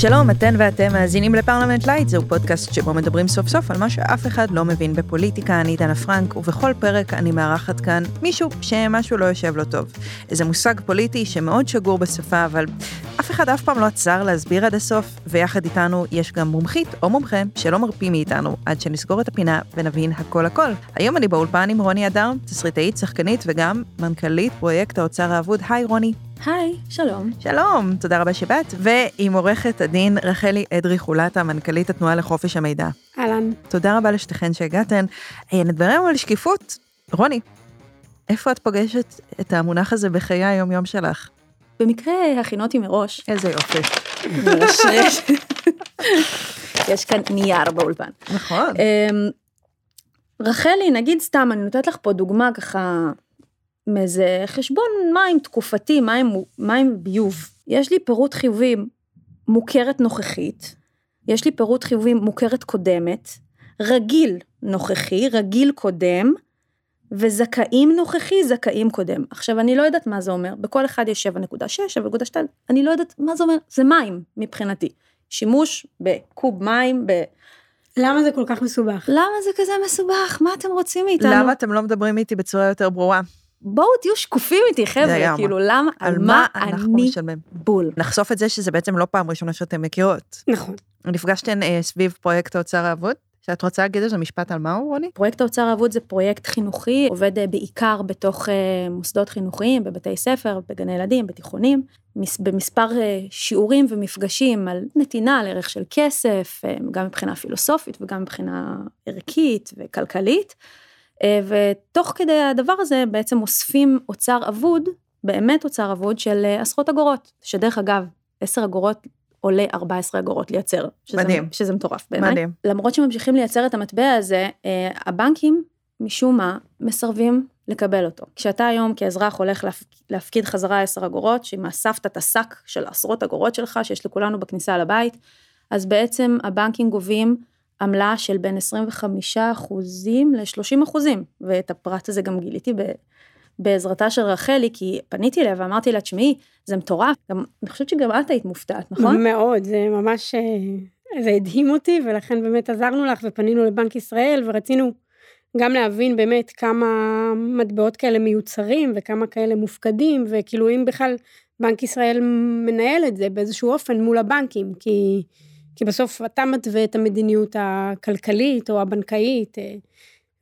שלום, אתן ואתם מאזינים לפרלמנט לייט, זהו פודקאסט שבו מדברים סוף סוף על מה שאף אחד לא מבין בפוליטיקה, אני דנה פרנק, ובכל פרק אני מארחת כאן מישהו שמשהו לא יושב לו טוב. איזה מושג פוליטי שמאוד שגור בשפה, אבל אף אחד אף פעם לא עצר להסביר עד הסוף, ויחד איתנו יש גם מומחית או מומחה שלא מרפים מאיתנו עד שנסגור את הפינה ונבין הכל הכל. היום אני באולפן עם רוני אדר, תסריטאית, שחקנית וגם מנכ"לית פרויקט האוצר האבוד. היי רוני. היי, שלום. שלום, תודה רבה שבאת, ועם עורכת הדין רחלי אדרי חולטה, מנכ"לית התנועה לחופש המידע. אהלן. תודה רבה לשתיכן שהגעתן. נדבר היום על שקיפות. רוני, איפה את פוגשת את המונח הזה בחיי היום-יום שלך? במקרה הכינותי מראש. איזה יופי. יש כאן נייר באולפן. נכון. אמ, רחלי, נגיד סתם, אני נותנת לך פה דוגמה ככה מאיזה חשבון מים תקופתי, מים, מים ביוב. יש לי פירוט חיובים מוכרת נוכחית, יש לי פירוט חיובים מוכרת קודמת, רגיל נוכחי, רגיל קודם, וזכאים נוכחי, זכאים קודם. עכשיו, אני לא יודעת מה זה אומר, בכל אחד יש 7.6, 7.2, אני לא יודעת מה זה אומר, זה מים מבחינתי. שימוש בקוב מים, ב... למה זה כל כך מסובך? למה זה כזה מסובך? מה אתם רוצים מאיתנו? למה אתם לא מדברים איתי בצורה יותר ברורה? בואו תהיו שקופים איתי חבר'ה, כאילו למה, על מה אני משלמים. בול. נחשוף את זה שזה בעצם לא פעם ראשונה שאתם מכירות. נכון. נפגשתן אה, סביב פרויקט האוצר האבוד? שאת רוצה להגיד איזה משפט על מה הוא, רוני? פרויקט האוצר האבוד זה פרויקט חינוכי, עובד אה, בעיקר בתוך אה, מוסדות חינוכיים, בבתי ספר, בגני ילדים, בתיכונים, במספר אה, שיעורים ומפגשים על נתינה על ערך של כסף, גם מבחינה פילוסופית וגם מבחינה ערכית וכלכלית. ותוך כדי הדבר הזה בעצם אוספים אוצר אבוד, באמת אוצר אבוד של עשרות אגורות, שדרך אגב, 10 אגורות עולה 14 אגורות לייצר. שזה, מדהים. שזה מטורף בעיניי. מדהים. למרות שממשיכים לייצר את המטבע הזה, אה, הבנקים, משום מה, מסרבים לקבל אותו. כשאתה היום כאזרח הולך להפקיד חזרה 10 אגורות, שאם אספת את השק של עשרות אגורות שלך, שיש לכולנו בכניסה לבית, אז בעצם הבנקים גובים עמלה של בין 25 אחוזים ל-30 אחוזים, ואת הפרט הזה גם גיליתי בעזרתה של רחלי, כי פניתי אליה ואמרתי לה, תשמעי, זה מטורף, גם, אני חושבת שגם את היית מופתעת, נכון? מאוד, זה ממש, אה, זה הדהים אותי, ולכן באמת עזרנו לך ופנינו לבנק ישראל, ורצינו גם להבין באמת כמה מטבעות כאלה מיוצרים, וכמה כאלה מופקדים, וכאילו אם בכלל בנק ישראל מנהל את זה באיזשהו אופן מול הבנקים, כי, כי בסוף אתה מתווה את המדיניות הכלכלית או הבנקאית, אה,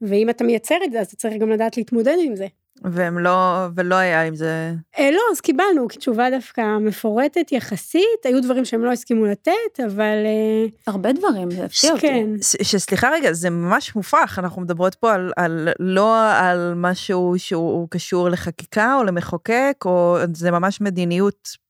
ואם אתה מייצר את זה, אז אתה צריך גם לדעת להתמודד עם זה. והם לא, ולא היה עם זה... אה, לא, אז קיבלנו תשובה דווקא מפורטת יחסית, היו דברים שהם לא הסכימו לתת, אבל... אה, הרבה דברים, זה הפתיע אותי. כן. שסליחה רגע, זה ממש מופרך, אנחנו מדברות פה על, על לא על משהו שהוא קשור לחקיקה או למחוקק, או זה ממש מדיניות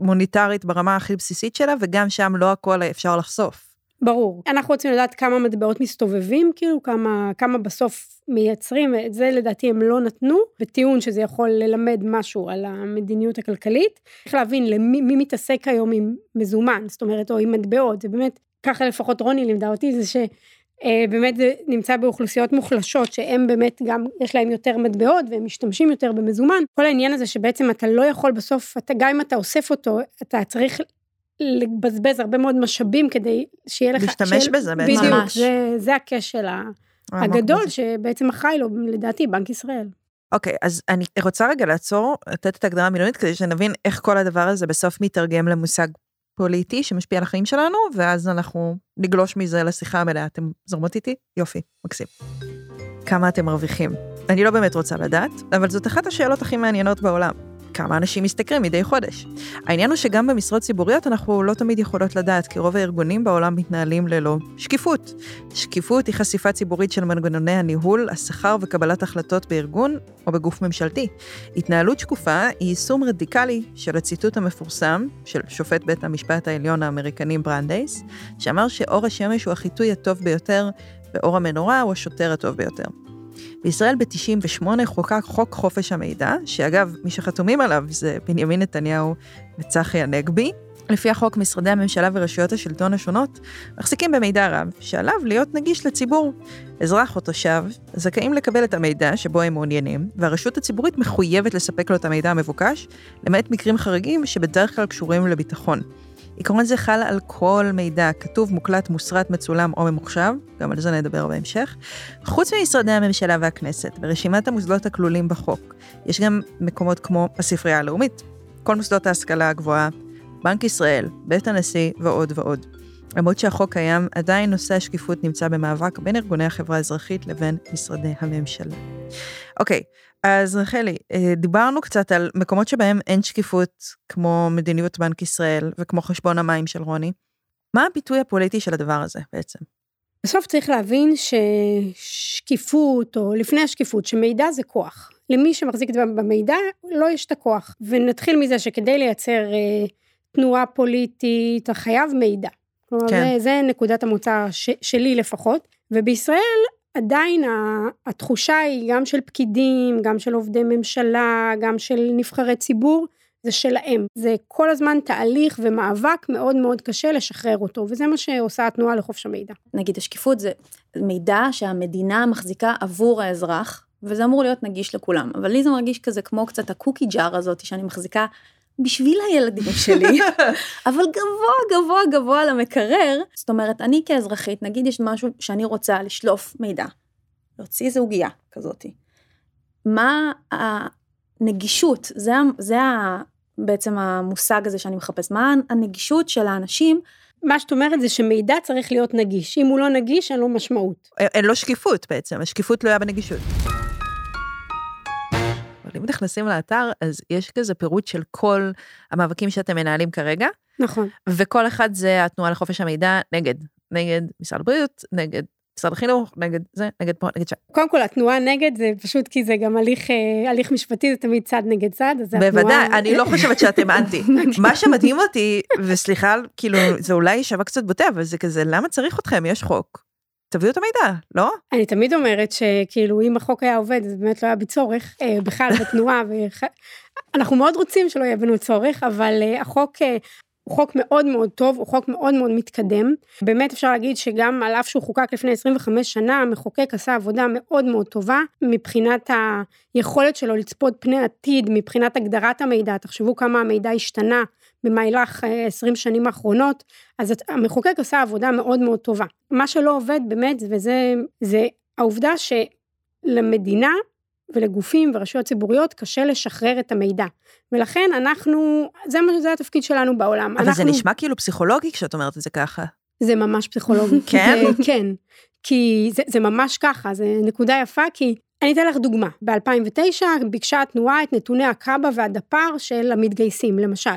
מוניטרית ברמה הכי בסיסית שלה, וגם שם לא הכל אפשר לחשוף. ברור. אנחנו רוצים לדעת כמה מטבעות מסתובבים, כאילו כמה, כמה בסוף מייצרים, את זה לדעתי הם לא נתנו, בטיעון שזה יכול ללמד משהו על המדיניות הכלכלית. צריך להבין למי מי מתעסק היום עם מזומן, זאת אומרת, או עם מטבעות, זה באמת, ככה לפחות רוני לימדה אותי, זה ש... באמת זה נמצא באוכלוסיות מוחלשות שהם באמת גם יש להם יותר מטבעות והם משתמשים יותר במזומן כל העניין הזה שבעצם אתה לא יכול בסוף אתה גם אם אתה אוסף אותו אתה צריך לבזבז הרבה מאוד משאבים כדי שיהיה לך... להשתמש. בזה בעצם. בדיוק, ממש. זה, זה הכשל הגדול שבעצם אחראי לו, לדעתי, בנק ישראל. אוקיי, okay, אז אני רוצה רגע לעצור, לתת את ההגדרה המילונית, כדי שנבין איך כל הדבר הזה בסוף מתרגם למושג פוליטי שמשפיע על החיים שלנו, ואז אנחנו נגלוש מזה לשיחה המלאה. אתם זורמות איתי? יופי, מקסים. כמה אתם מרוויחים? אני לא באמת רוצה לדעת, אבל זאת אחת השאלות הכי מעניינות בעולם. כמה אנשים משתכרים מדי חודש. העניין הוא שגם במשרות ציבוריות אנחנו לא תמיד יכולות לדעת, כי רוב הארגונים בעולם מתנהלים ללא שקיפות. שקיפות היא חשיפה ציבורית של מנגנוני הניהול, השכר וקבלת החלטות בארגון או בגוף ממשלתי. התנהלות שקופה היא יישום רדיקלי של הציטוט המפורסם של שופט בית המשפט העליון האמריקני ברנדייס, שאמר שאור השמש הוא החיטוי הטוב ביותר ואור המנורה הוא השוטר הטוב ביותר. בישראל ב-98 חוקק חוק חופש המידע, שאגב, מי שחתומים עליו זה בנימין נתניהו וצחי הנגבי. לפי החוק, משרדי הממשלה ורשויות השלטון השונות מחזיקים במידע רב, שעליו להיות נגיש לציבור. אזרח או תושב זכאים לקבל את המידע שבו הם מעוניינים, והרשות הציבורית מחויבת לספק לו את המידע המבוקש, למעט מקרים חריגים שבדרך כלל קשורים לביטחון. עיקרון זה חל על כל מידע כתוב, מוקלט, מוסרט, מצולם או ממוחשב, גם על זה נדבר בהמשך. חוץ ממשרדי הממשלה והכנסת, ברשימת המוסדות הכלולים בחוק, יש גם מקומות כמו הספרייה הלאומית, כל מוסדות ההשכלה הגבוהה, בנק ישראל, בית הנשיא ועוד ועוד. למרות שהחוק קיים, עדיין נושא השקיפות נמצא במאבק בין ארגוני החברה האזרחית לבין משרדי הממשלה. אוקיי, אז רחלי, אה, דיברנו קצת על מקומות שבהם אין שקיפות, כמו מדיניות בנק ישראל וכמו חשבון המים של רוני. מה הביטוי הפוליטי של הדבר הזה בעצם? בסוף צריך להבין ששקיפות, או לפני השקיפות, שמידע זה כוח. למי שמחזיק במידע, לא יש את הכוח. ונתחיל מזה שכדי לייצר אה, תנועה פוליטית, אתה חייב מידע. כלומר, כן. זה, זה נקודת המוצא ש, שלי לפחות. ובישראל עדיין התחושה היא גם של פקידים, גם של עובדי ממשלה, גם של נבחרי ציבור, זה שלהם. זה כל הזמן תהליך ומאבק מאוד מאוד קשה לשחרר אותו, וזה מה שעושה התנועה לחופש המידע. נגיד השקיפות זה מידע שהמדינה מחזיקה עבור האזרח, וזה אמור להיות נגיש לכולם, אבל לי זה מרגיש כזה כמו קצת הקוקי ג'אר הזאת שאני מחזיקה בשביל הילדים שלי, אבל גבוה גבוה גבוה למקרר. זאת אומרת, אני כאזרחית, נגיד יש משהו שאני רוצה לשלוף מידע, להוציא איזה עוגייה כזאתי. מה הנגישות, זה, זה בעצם המושג הזה שאני מחפש, מה הנגישות של האנשים מה שאת אומרת זה שמידע צריך להיות נגיש. אם הוא לא נגיש, אין לו משמעות. אין לו שקיפות בעצם, השקיפות תלויה בנגישות. אם נכנסים לאתר, אז יש כזה פירוט של כל המאבקים שאתם מנהלים כרגע. נכון. וכל אחד זה התנועה לחופש המידע נגד, נגד משרד הבריאות, נגד משרד החינוך, נגד זה, נגד פה, נגד שם. קודם כל, התנועה נגד זה פשוט כי זה גם הליך, אה, הליך משפטי, זה תמיד צד נגד צד, אז התנועה... בוודאי, אני לא חושבת שאתם אנטי. מה שמדהים אותי, וסליחה, כאילו, זה אולי שווה קצת בוטה, אבל זה כזה, למה צריך אתכם? יש חוק. תביאו את המידע, לא? אני תמיד אומרת שכאילו אם החוק היה עובד, אז באמת לא היה בי צורך אה, בכלל בתנועה. אנחנו מאוד רוצים שלא יהיה בנו צורך, אבל אה, החוק אה, הוא חוק מאוד מאוד טוב, הוא חוק מאוד מאוד מתקדם. באמת אפשר להגיד שגם על אף שהוא חוקק לפני 25 שנה, המחוקק עשה עבודה מאוד מאוד טובה מבחינת היכולת שלו לצפות פני עתיד, מבחינת הגדרת המידע, תחשבו כמה המידע השתנה במהלך 20 אה, שנים האחרונות, אז המחוקק עשה עבודה מאוד מאוד טובה. מה שלא עובד באמת, וזה זה העובדה שלמדינה ולגופים ורשויות ציבוריות קשה לשחרר את המידע. ולכן אנחנו, זה, זה התפקיד שלנו בעולם. אבל אנחנו, זה נשמע כאילו פסיכולוגי כשאת אומרת את זה ככה. זה ממש פסיכולוגי. כן? זה, כן. כי זה, זה ממש ככה, זה נקודה יפה, כי אני אתן לך דוגמה. ב-2009 ביקשה התנועה את נתוני הקאבה והדפ"ר של המתגייסים, למשל.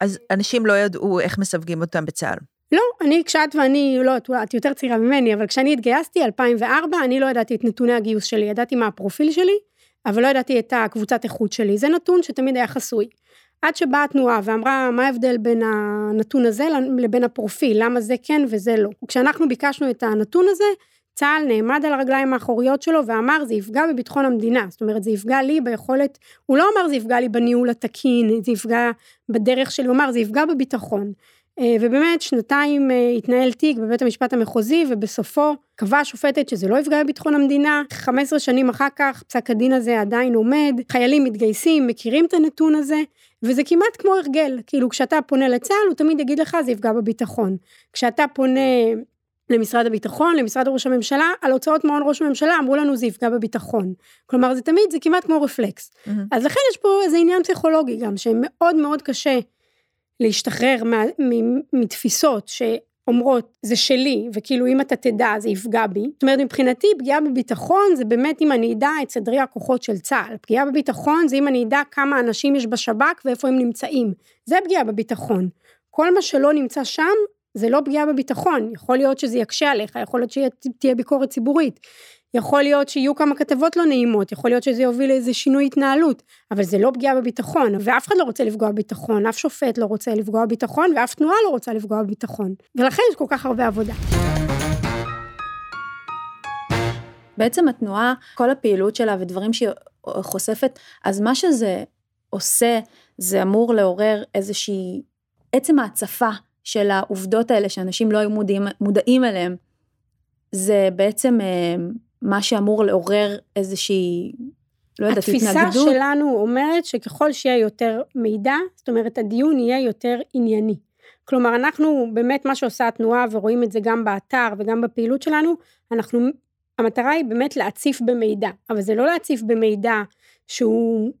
אז אנשים לא ידעו איך מסווגים אותם בצה"ל. לא, אני, כשאת ואני, לא, את יותר צעירה ממני, אבל כשאני התגייסתי, 2004, אני לא ידעתי את נתוני הגיוס שלי, ידעתי מה הפרופיל שלי, אבל לא ידעתי את הקבוצת איכות שלי. זה נתון שתמיד היה חסוי. עד שבאה התנועה ואמרה מה ההבדל בין הנתון הזה לבין הפרופיל, למה זה כן וזה לא. כשאנחנו ביקשנו את הנתון הזה, צה"ל נעמד על הרגליים האחוריות שלו ואמר זה יפגע בביטחון המדינה, זאת אומרת זה יפגע לי ביכולת, הוא לא אמר זה יפגע לי בניהול התקין, זה יפגע בדרך שלי, הוא אמר זה יפגע בביטחון. אה, ובאמת שנתיים אה, התנהל תיק בבית המשפט המחוזי ובסופו קבעה השופטת שזה לא יפגע בביטחון המדינה, 15 שנים אחר כך פסק הדין הזה עדיין עומד, חיילים מתגייסים, מכירים את הנתון הזה, וזה כמעט כמו הרגל, כאילו כשאתה פונה לצה"ל הוא תמיד יגיד לך זה יפגע בביטחון. כשאתה פונה למשרד הביטחון, למשרד ראש הממשלה, על הוצאות מעון ראש הממשלה אמרו לנו זה יפגע בביטחון. כלומר זה תמיד, זה כמעט כמו רפלקס. Mm-hmm. אז לכן יש פה איזה עניין פסיכולוגי גם, שמאוד מאוד קשה להשתחרר מתפיסות שאומרות זה שלי, וכאילו אם אתה תדע זה יפגע בי. זאת אומרת מבחינתי פגיעה בביטחון זה באמת אם אני אדע את סדרי הכוחות של צה"ל. פגיעה בביטחון זה אם אני אדע כמה אנשים יש בשב"כ ואיפה הם נמצאים. זה פגיעה בביטחון. כל מה שלא נמצא שם זה לא פגיעה בביטחון, יכול להיות שזה יקשה עליך, יכול להיות שתהיה ביקורת ציבורית, יכול להיות שיהיו כמה כתבות לא נעימות, יכול להיות שזה יוביל לאיזה שינוי התנהלות, אבל זה לא פגיעה בביטחון, ואף אחד לא רוצה לפגוע בביטחון, אף שופט לא רוצה לפגוע בביטחון, ואף תנועה לא רוצה לפגוע בביטחון, ולכן יש כל כך הרבה עבודה. בעצם התנועה, כל הפעילות שלה ודברים שהיא חושפת, אז מה שזה עושה, זה אמור לעורר איזושהי, עצם ההצפה של העובדות האלה שאנשים לא היו מודעים, מודעים אליהם, זה בעצם אה, מה שאמור לעורר איזושהי, לא יודעת, התנגדות. התפיסה שלנו אומרת שככל שיהיה יותר מידע, זאת אומרת הדיון יהיה יותר ענייני. כלומר, אנחנו, באמת מה שעושה התנועה, ורואים את זה גם באתר וגם בפעילות שלנו, אנחנו, המטרה היא באמת להציף במידע, אבל זה לא להציף במידע שהוא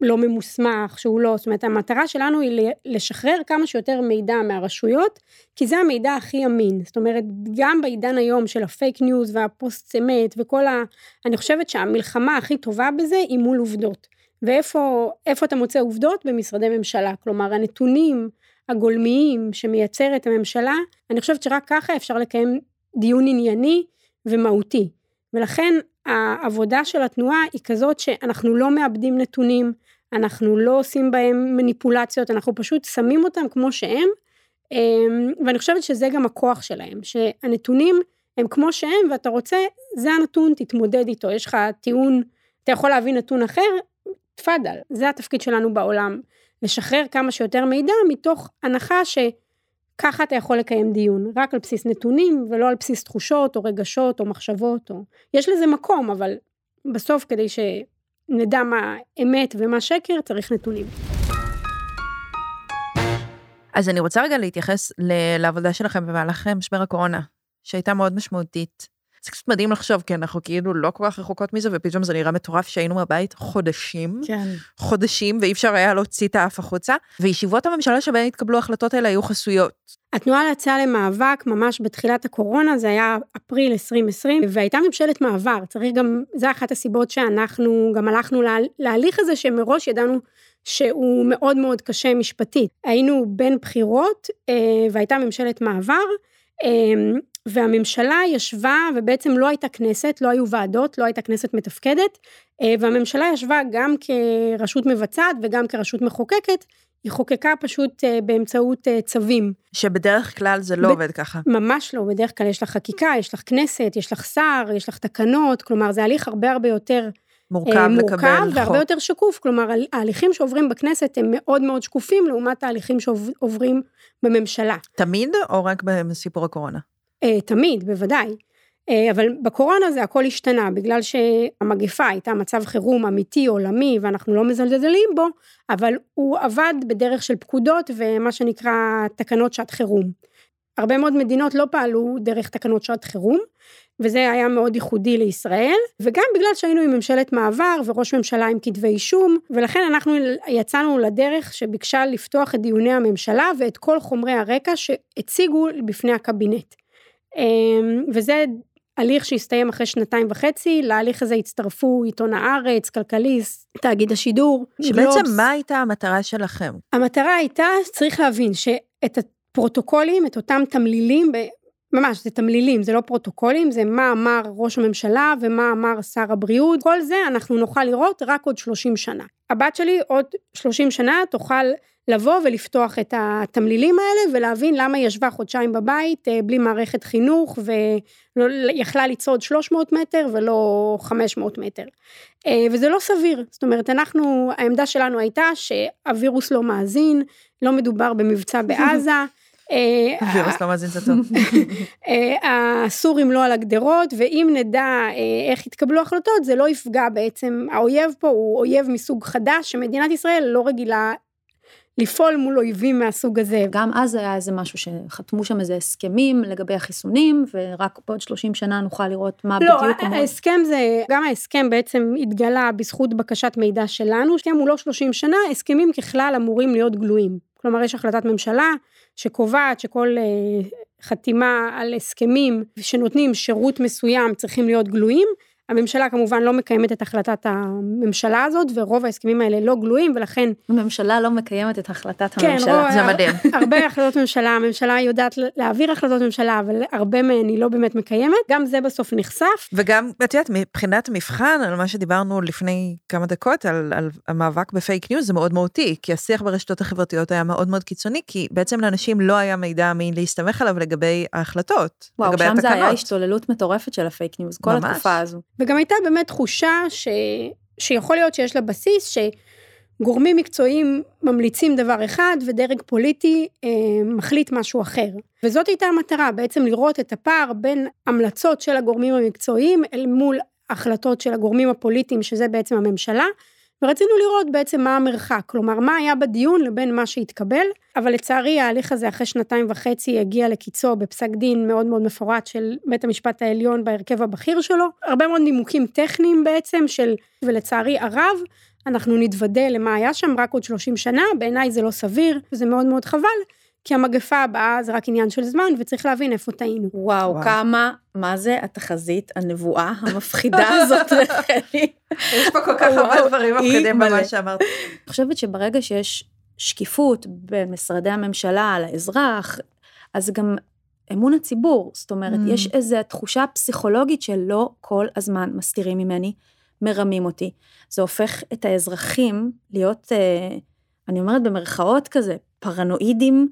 לא ממוסמך, שהוא לא, זאת אומרת, המטרה שלנו היא לשחרר כמה שיותר מידע מהרשויות, כי זה המידע הכי אמין. זאת אומרת, גם בעידן היום של הפייק ניוז והפוסט אמת וכל ה... אני חושבת שהמלחמה הכי טובה בזה היא מול עובדות. ואיפה אתה מוצא עובדות? במשרדי ממשלה. כלומר, הנתונים הגולמיים שמייצרת הממשלה, אני חושבת שרק ככה אפשר לקיים דיון ענייני ומהותי. ולכן העבודה של התנועה היא כזאת שאנחנו לא מאבדים נתונים, אנחנו לא עושים בהם מניפולציות, אנחנו פשוט שמים אותם כמו שהם, אמ, ואני חושבת שזה גם הכוח שלהם, שהנתונים הם כמו שהם ואתה רוצה, זה הנתון, תתמודד איתו, יש לך טיעון, אתה יכול להביא נתון אחר, תפאדל, זה התפקיד שלנו בעולם, לשחרר כמה שיותר מידע מתוך הנחה שככה אתה יכול לקיים דיון, רק על בסיס נתונים ולא על בסיס תחושות או רגשות או מחשבות, או... יש לזה מקום, אבל בסוף כדי ש... נדע מה אמת ומה שקר, צריך נתונים. אז אני רוצה רגע להתייחס לעבודה שלכם במהלך משבר הקורונה, שהייתה מאוד משמעותית. זה קצת מדהים לחשוב, כי אנחנו כאילו לא כל כך רחוקות מזה, ופתאום זה נראה מטורף שהיינו מהבית חודשים, כן. חודשים, ואי אפשר היה להוציא את האף החוצה, וישיבות הממשלה שבהן התקבלו ההחלטות האלה היו חסויות. התנועה יצאה למאבק ממש בתחילת הקורונה, זה היה אפריל 2020, והייתה ממשלת מעבר, צריך גם, זה אחת הסיבות שאנחנו גם הלכנו לה, להליך הזה, שמראש ידענו שהוא מאוד מאוד קשה משפטית. היינו בין בחירות, אה, והייתה ממשלת מעבר, אה, והממשלה ישבה, ובעצם לא הייתה כנסת, לא היו ועדות, לא הייתה כנסת מתפקדת, אה, והממשלה ישבה גם כרשות מבצעת וגם כרשות מחוקקת, היא חוקקה פשוט אה, באמצעות אה, צווים. שבדרך כלל זה לא ב- עובד ככה. ממש לא, בדרך כלל יש לך חקיקה, יש לך כנסת, יש לך שר, יש לך תקנות, כלומר זה הליך הרבה הרבה יותר מורכב, מורכב לקבל והרבה חוק. יותר שקוף, כלומר ההליכים שעוברים בכנסת הם מאוד מאוד שקופים לעומת ההליכים שעוברים בממשלה. תמיד או רק בסיפור הקורונה? אה, תמיד, בוודאי. אה, אבל בקורונה זה הכל השתנה, בגלל שהמגפה הייתה מצב חירום אמיתי עולמי ואנחנו לא מזלזלים בו, אבל הוא עבד בדרך של פקודות ומה שנקרא תקנות שעת חירום. הרבה מאוד מדינות לא פעלו דרך תקנות שעת חירום, וזה היה מאוד ייחודי לישראל, וגם בגלל שהיינו עם ממשלת מעבר וראש ממשלה עם כתבי אישום, ולכן אנחנו יצאנו לדרך שביקשה לפתוח את דיוני הממשלה ואת כל חומרי הרקע שהציגו בפני הקבינט. אמ, וזה הליך שהסתיים אחרי שנתיים וחצי, להליך הזה הצטרפו עיתון הארץ, כלכליסט, תאגיד השידור. שבעצם גלובס. מה הייתה המטרה שלכם? המטרה הייתה, צריך להבין, שאת הפרוטוקולים, את אותם תמלילים, ממש, זה תמלילים, זה לא פרוטוקולים, זה מה אמר ראש הממשלה ומה אמר שר הבריאות, כל זה אנחנו נוכל לראות רק עוד 30 שנה. הבת שלי עוד 30 שנה תוכל לבוא ולפתוח את התמלילים האלה ולהבין למה היא ישבה חודשיים בבית אה, בלי מערכת חינוך ויכלה לצעוד 300 מטר ולא 500 מטר. אה, וזה לא סביר, זאת אומרת אנחנו, העמדה שלנו הייתה שהווירוס לא מאזין, לא מדובר במבצע בעזה. אה, וירוס לא מאזין זה טוב. הסורים לא על הגדרות, ואם נדע איך יתקבלו החלטות, זה לא יפגע בעצם, האויב פה הוא אויב מסוג חדש, שמדינת ישראל לא רגילה לפעול מול אויבים מהסוג הזה. גם אז היה איזה משהו שחתמו שם איזה הסכמים לגבי החיסונים, ורק בעוד 30 שנה נוכל לראות מה לא, בדיוק לא, ההסכם זה, גם ההסכם בעצם התגלה בזכות בקשת מידע שלנו, הסכם הוא לא 30 שנה, הסכמים ככלל אמורים להיות גלויים. כלומר, יש החלטת ממשלה שקובעת שכל אה, חתימה על הסכמים שנותנים שירות מסוים צריכים להיות גלויים, הממשלה כמובן לא מקיימת את החלטת הממשלה הזאת, ורוב ההסכמים האלה לא גלויים, ולכן... הממשלה לא מקיימת את החלטת כן, הממשלה. כן, זה מדהים. הרבה החלטות ממשלה, הממשלה יודעת להעביר החלטות ממשלה, אבל הרבה מהן היא לא באמת מקיימת, גם זה בסוף נחשף. וגם, את יודעת, מבחינת מבחן, על מה שדיברנו לפני כמה דקות, על, על המאבק בפייק ניוז, זה מאוד מהותי, כי השיח ברשתות החברתיות היה מאוד מאוד קיצוני, כי בעצם לאנשים לא היה מידע אמין להסתמך עליו לגבי ההחלטות, וואו, לגבי התקנות. וואו, שם זה היה השתוללות מטורפת של הפייק ניוז, כל ממש. התקופה הזו. וגם הייתה באמת תחושה ש... שיכול להיות שיש לה בסיס, שגורמים מקצועיים ממליצים דבר אחד ודרג פוליטי אה, מחליט משהו אחר. וזאת הייתה המטרה, בעצם לראות את הפער בין המלצות של הגורמים המקצועיים אל מול החלטות של הגורמים הפוליטיים, שזה בעצם הממשלה, ורצינו לראות בעצם מה המרחק, כלומר, מה היה בדיון לבין מה שהתקבל, אבל לצערי ההליך הזה אחרי שנתיים וחצי הגיע לקיצו בפסק דין מאוד מאוד מפורט של בית המשפט העליון בהרכב הבכיר שלו, הרבה מאוד נימוקים טכניים בעצם של, ולצערי הרב, אנחנו נתוודה למה היה שם רק עוד 30 שנה, בעיניי זה לא סביר, וזה מאוד מאוד חבל, כי המגפה הבאה זה רק עניין של זמן, וצריך להבין איפה טעינו. וואו, וואו, כמה, מה זה התחזית, הנבואה המפחידה הזאת לחלי. יש פה כל כך הרבה דברים מפחידים במה שאמרת. אני חושבת שברגע שיש שקיפות במשרדי הממשלה לאזרח, אז גם אמון הציבור, זאת אומרת, mm. יש איזו תחושה פסיכולוגית שלא כל הזמן מסתירים ממני, מרמים אותי. זה הופך את האזרחים להיות, אה, אני אומרת במרכאות כזה, פרנואידים,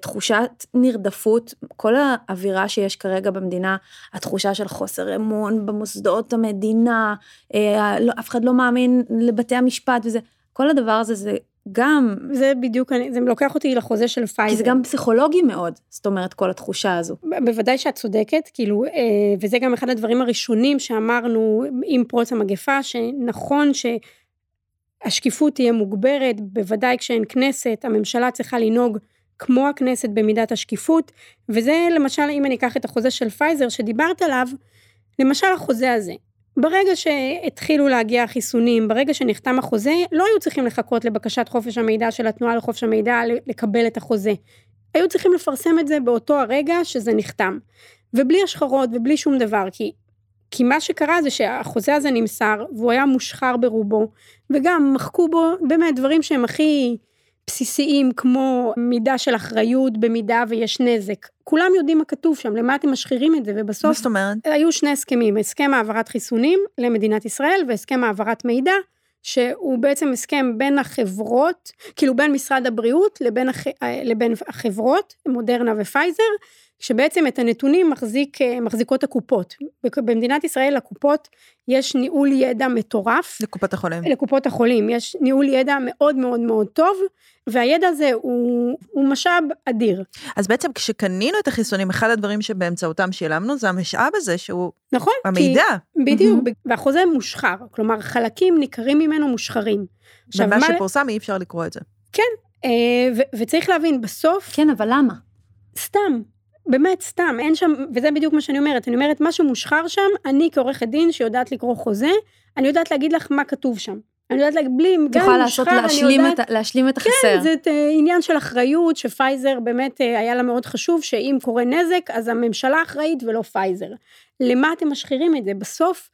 תחושת נרדפות, כל האווירה שיש כרגע במדינה, התחושה של חוסר אמון במוסדות המדינה, אה, לא, אף אחד לא מאמין לבתי המשפט וזה, כל הדבר הזה זה גם... זה בדיוק, זה לוקח אותי לחוזה של פייזר. כי זה גם פסיכולוגי מאוד, זאת אומרת, כל התחושה הזו. בוודאי שאת צודקת, כאילו, וזה גם אחד הדברים הראשונים שאמרנו עם פרוץ המגפה, שנכון שהשקיפות תהיה מוגברת, בוודאי כשאין כנסת, הממשלה צריכה לנהוג כמו הכנסת במידת השקיפות, וזה למשל, אם אני אקח את החוזה של פייזר שדיברת עליו, למשל החוזה הזה. ברגע שהתחילו להגיע החיסונים, ברגע שנחתם החוזה, לא היו צריכים לחכות לבקשת חופש המידע של התנועה לחופש המידע לקבל את החוזה. היו צריכים לפרסם את זה באותו הרגע שזה נחתם. ובלי השחרות ובלי שום דבר, כי, כי מה שקרה זה שהחוזה הזה נמסר, והוא היה מושחר ברובו, וגם מחקו בו באמת דברים שהם הכי... בסיסיים כמו מידה של אחריות במידה ויש נזק. כולם יודעים מה כתוב שם, למה אתם משחירים את זה, ובסוף... מה זאת אומרת? היו שני הסכמים, הסכם העברת חיסונים למדינת ישראל והסכם העברת מידע, שהוא בעצם הסכם בין החברות, כאילו בין משרד הבריאות לבין, הח... לבין החברות, מודרנה ופייזר, שבעצם את הנתונים מחזיק, מחזיקות הקופות. במדינת ישראל לקופות יש ניהול ידע מטורף. לקופות החולים. לקופות החולים, יש ניהול ידע מאוד מאוד מאוד טוב, והידע הזה הוא, הוא משאב אדיר. אז בעצם כשקנינו את החיסונים, אחד הדברים שבאמצעותם שילמנו זה המשאב הזה שהוא נכון, המידע. כי, בדיוק, mm-hmm. והחוזה מושחר, כלומר חלקים ניכרים ממנו מושחרים. ומה מה שפורסם אי אפשר לקרוא את זה. כן, אה, ו- וצריך להבין, בסוף... כן, אבל למה? סתם, באמת סתם, אין שם, וזה בדיוק מה שאני אומרת, אני אומרת, מה שמושחר שם, אני כעורכת דין שיודעת לקרוא חוזה, אני יודעת להגיד לך מה כתוב שם. אני יודעת להגיד, בלי, גם מושחר, אני יודעת... את, להשלים את החסר. כן, זה אה, עניין של אחריות, שפייזר באמת אה, היה לה מאוד חשוב, שאם קורה נזק, אז הממשלה אחראית ולא פייזר. למה אתם משחירים את זה? בסוף,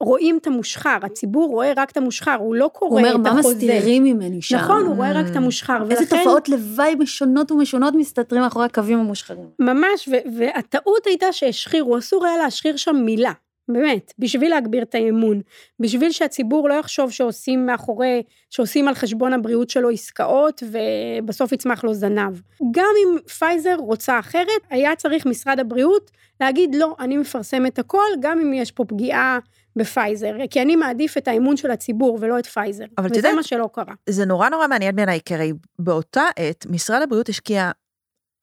רואים את המושחר, הציבור רואה רק את המושחר, הוא לא קורא את החוזה. הוא אומר, מה מסתירים ממני שם? נכון, הוא רואה רק את המושחר, ולכן... איזה תופעות לוואי שונות ומשונות מסתתרים מאחורי הקווים המושחרים. ממש, והטעות הייתה שהשחירו, אסור היה להשחיר שם מילה. באמת, בשביל להגביר את האמון, בשביל שהציבור לא יחשוב שעושים מאחורי, שעושים על חשבון הבריאות שלו עסקאות ובסוף יצמח לו זנב. גם אם פייזר רוצה אחרת, היה צריך משרד הבריאות להגיד לא, אני מפרסם את הכל, גם אם יש פה פגיעה בפייזר, כי אני מעדיף את האמון של הציבור ולא את פייזר, וזה יודע, מה שלא קרה. זה נורא נורא מעניין בעיניי, כי הרי באותה עת משרד הבריאות השקיע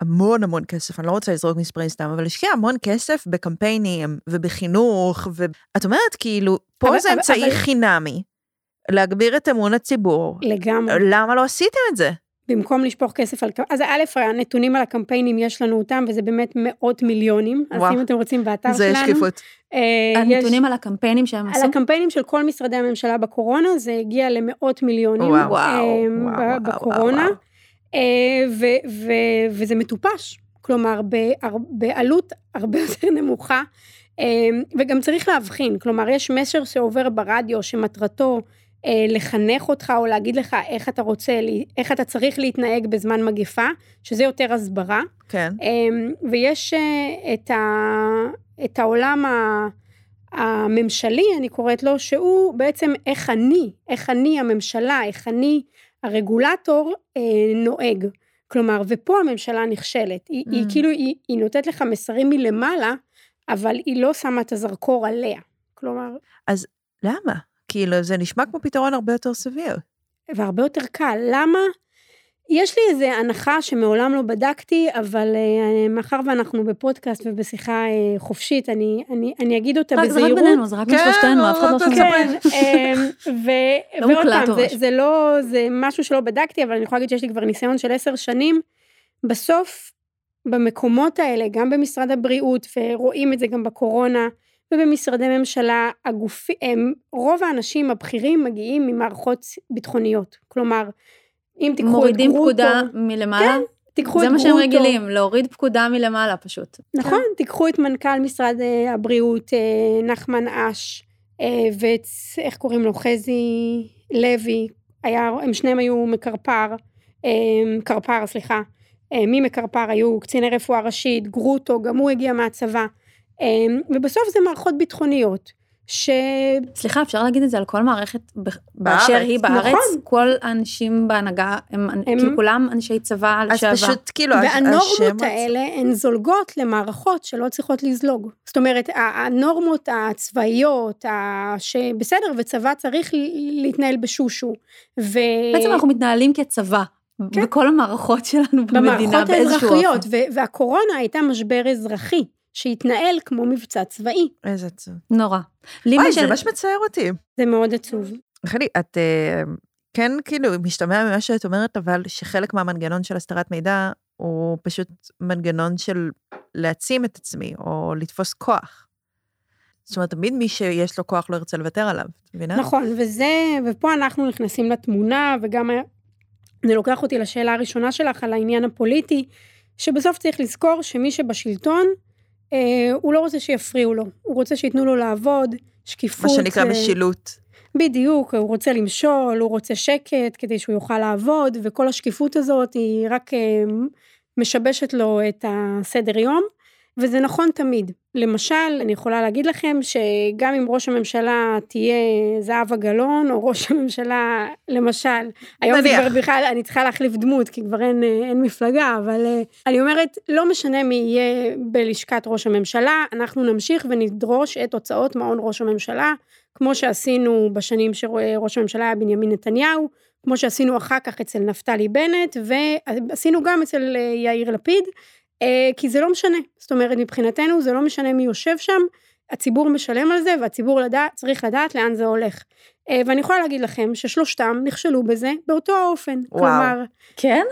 המון המון כסף, אני לא רוצה לזרוק מספרים סתם, אבל השקיע המון כסף בקמפיינים ובחינוך, ואת אומרת כאילו, פה אבל, זה אמצעי אבל... חינמי, להגביר את אמון הציבור. לגמרי. למה לא עשיתם את זה? במקום לשפוך כסף על... אז א', הנתונים על הקמפיינים יש לנו אותם, וזה באמת מאות מיליונים. וואו. אז אם אתם רוצים באתר זה שלנו... זה שקיפות. אה, הנתונים יש, על הקמפיינים שהם עשו? על הקמפיינים של כל משרדי הממשלה בקורונה, זה הגיע למאות מיליונים. וואו, אה, וואו, וואו, בקורונה. וואו, וואו. אה, ו- ו- וזה מטופש, כלומר בעלות הרבה יותר נמוכה, אה, וגם צריך להבחין, כלומר יש מסר שעובר ברדיו שמטרתו אה, לחנך אותך או להגיד לך איך אתה רוצה, איך אתה צריך להתנהג בזמן מגפה, שזה יותר הסברה. כן. ויש את, ה, את העולם הממשלי, אני קוראת לו, שהוא בעצם איך אני, איך אני הממשלה, איך אני הרגולטור אה, נוהג. כלומר, ופה הממשלה נכשלת. היא, mm. היא כאילו, היא, היא נותנת לך מסרים מלמעלה, אבל היא לא שמה את הזרקור עליה. כלומר... אז למה? כאילו, זה נשמע כמו פתרון הרבה יותר סביר. והרבה יותר קל. למה? יש לי איזו הנחה שמעולם לא בדקתי, אבל אה, מאחר ואנחנו בפודקאסט ובשיחה אה, חופשית, אני, אני, אני אגיד אותה רק- בזהירות. זה רק בינינו, זה רק כן, משלושתנו, אף אחד לא, לא שומע. כן, ו- לא ועוד מוקלט פעם, זה. זה לא, זה משהו שלא בדקתי, אבל אני יכולה להגיד שיש לי כבר ניסיון של עשר שנים. בסוף, במקומות האלה, גם במשרד הבריאות, ורואים את זה גם בקורונה, ובמשרדי ממשלה, הגופי, הם, רוב האנשים הבכירים מגיעים ממערכות ביטחוניות. כלומר, אם תיקחו את מורידים גרוטו, פקודה מלמעלה, תיקחו זה את מה שהם גרוטו, רגילים, להוריד פקודה מלמעלה פשוט. נכון, תיקחו את מנכ"ל משרד אה, הבריאות, אה, נחמן אש, אה, ואת, איך קוראים לו, חזי לוי, היה, הם שניהם היו מקרפר, קרפר, סליחה, אה, ממקרפר היו קציני רפואה ראשית, גרוטו, גם הוא הגיע מהצבא, ובסוף זה מערכות ביטחוניות, ש... סליחה, אפשר להגיד את זה על כל מערכת באשר היא בארץ? נכון. כל האנשים בהנהגה הם הם- כאילו כולם אנשי צבא אז לשעבר. פשוט כאילו, והנורמות השמות- האלה הן זולגות למערכות שלא צריכות לזלוג. זאת אומרת, הנורמות הצבאיות, שבסדר, וצבא צריך להתנהל בשושו. ו... בעצם אנחנו מתנהלים כצבא. כן. בכל המערכות שלנו במדינה במערכות באיזשהו האזרחיות, אופן. ו- והקורונה הייתה משבר אזרחי, שהתנהל כמו מבצע צבאי. איזה עצוב. נורא. אוי, מה זה ש- ממש מצער אותי. זה מאוד עצוב. חלי, את אה, כן כאילו משתמע ממה שאת אומרת, אבל שחלק מהמנגנון של הסתרת מידע הוא פשוט מנגנון של להעצים את עצמי, או לתפוס כוח. זאת אומרת, תמיד מי שיש לו כוח לא ירצה לוותר עליו, את מבינה? נכון, וזה, ופה אנחנו נכנסים לתמונה, וגם זה לוקח אותי לשאלה הראשונה שלך על העניין הפוליטי, שבסוף צריך לזכור שמי שבשלטון, אה, הוא לא רוצה שיפריעו לו, הוא רוצה שייתנו לו לעבוד, שקיפות. מה שנקרא אה, משילות. בדיוק, הוא רוצה למשול, הוא רוצה שקט כדי שהוא יוכל לעבוד, וכל השקיפות הזאת היא רק אה, משבשת לו את הסדר יום, וזה נכון תמיד. למשל, אני יכולה להגיד לכם שגם אם ראש הממשלה תהיה זהבה גלאון, או ראש הממשלה, למשל, היום זה. כבר בכלל, אני צריכה להחליף דמות, כי כבר אין, אה, אין מפלגה, אבל אה, אני אומרת, לא משנה מי יהיה בלשכת ראש הממשלה, אנחנו נמשיך ונדרוש את הוצאות מעון ראש הממשלה, כמו שעשינו בשנים שראש הממשלה היה בנימין נתניהו, כמו שעשינו אחר כך אצל נפתלי בנט, ועשינו גם אצל אה, יאיר לפיד, כי זה לא משנה. זאת אומרת, מבחינתנו זה לא משנה מי יושב שם, הציבור משלם על זה, והציבור לדע, צריך לדעת לאן זה הולך. אה, ואני יכולה להגיד לכם ששלושתם נכשלו בזה באותו האופן. וואו. כלומר, כן?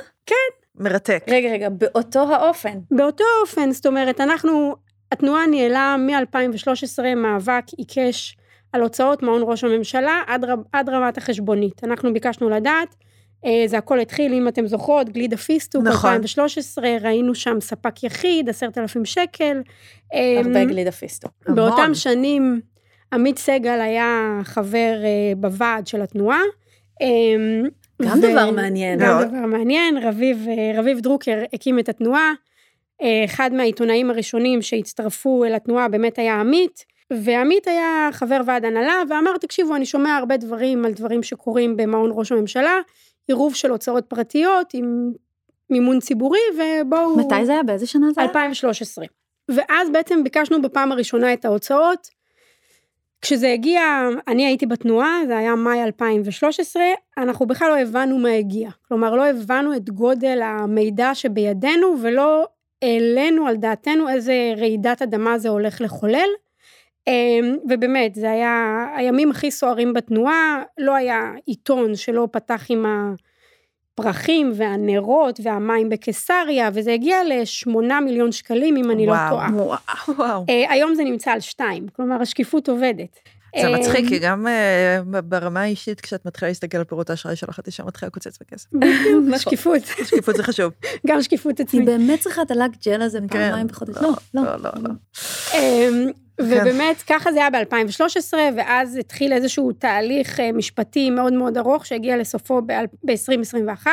מרתק. רגע, רגע, באותו האופן. באותו אופן, זאת אומרת, אנחנו, התנועה ניהלה מ-2013 מאבק עיקש על הוצאות מעון ראש הממשלה עד, רב, עד רמת החשבונית. אנחנו ביקשנו לדעת, אה, זה הכל התחיל, אם אתם זוכרות, גלידה פיסטוק, נכון. 2013, ראינו שם ספק יחיד, עשרת אלפים שקל. אה, הרבה גלידה פיסטו. באותם המון. שנים, עמית סגל היה חבר אה, בוועד של התנועה. אה, גם דבר מעניין. גם מאוד. דבר מעניין, רביב, אה, רביב דרוקר הקים את התנועה. אה, אחד מהעיתונאים הראשונים שהצטרפו אל התנועה באמת היה עמית, ועמית היה חבר ועד הנהלה, ואמר, תקשיבו, אני שומע הרבה דברים על דברים שקורים במעון ראש הממשלה, עירוב של הוצאות פרטיות עם מימון ציבורי, ובואו... מתי זה היה? באיזה שנה זה היה? 2013. ואז בעצם ביקשנו בפעם הראשונה את ההוצאות. כשזה הגיע, אני הייתי בתנועה, זה היה מאי 2013, אנחנו בכלל לא הבנו מה הגיע. כלומר, לא הבנו את גודל המידע שבידינו, ולא העלינו על דעתנו איזה רעידת אדמה זה הולך לחולל. אמ, ובאמת, זה היה הימים הכי סוערים בתנועה, לא היה עיתון שלא פתח עם הפרחים והנרות והמים בקיסריה, וזה הגיע לשמונה מיליון שקלים, אם אני לא וואו. טועה. וואו. וואו. אה, היום זה נמצא על שתיים, כלומר השקיפות עובדת. זה אה, מצחיק, כי גם אה, ברמה האישית, כשאת מתחילה להסתכל על פירוט האשראי שלך, את ישר מתחילה לקוצץ בכסף. בדיוק, שקיפות, שקיפות זה חשוב. גם שקיפות היא עצמית. באמת צריכה את הלק ג'ל הזה כן. פעמיים בחודש. לא, לא. לא, לא, לא. אמ, ובאמת, ככה זה היה ב-2013, ואז התחיל איזשהו תהליך אה, משפטי מאוד מאוד ארוך, שהגיע לסופו ב-2021,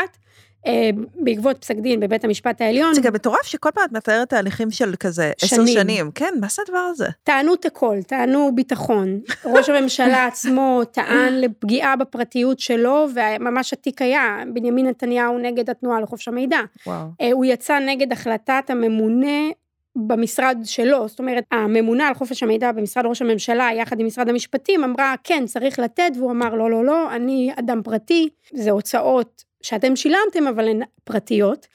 אה, בעקבות פסק דין בבית המשפט העליון. זה גם מטורף שכל פעם את מתארת תהליכים של כזה עשר שנים. שנים. כן, מה זה הדבר הזה? טענו את הכל, טענו ביטחון. ראש הממשלה עצמו טען לפגיעה בפרטיות שלו, וממש התיק היה בנימין נתניהו נגד התנועה לחופש המידע. וואו. אה, הוא יצא נגד החלטת הממונה במשרד שלו, זאת אומרת, הממונה על חופש המידע במשרד ראש הממשלה, יחד עם משרד המשפטים, אמרה, כן, צריך לתת, והוא אמר, לא, לא, לא, אני אדם פרטי, זה הוצאות שאתם שילמתם, אבל הן פרטיות.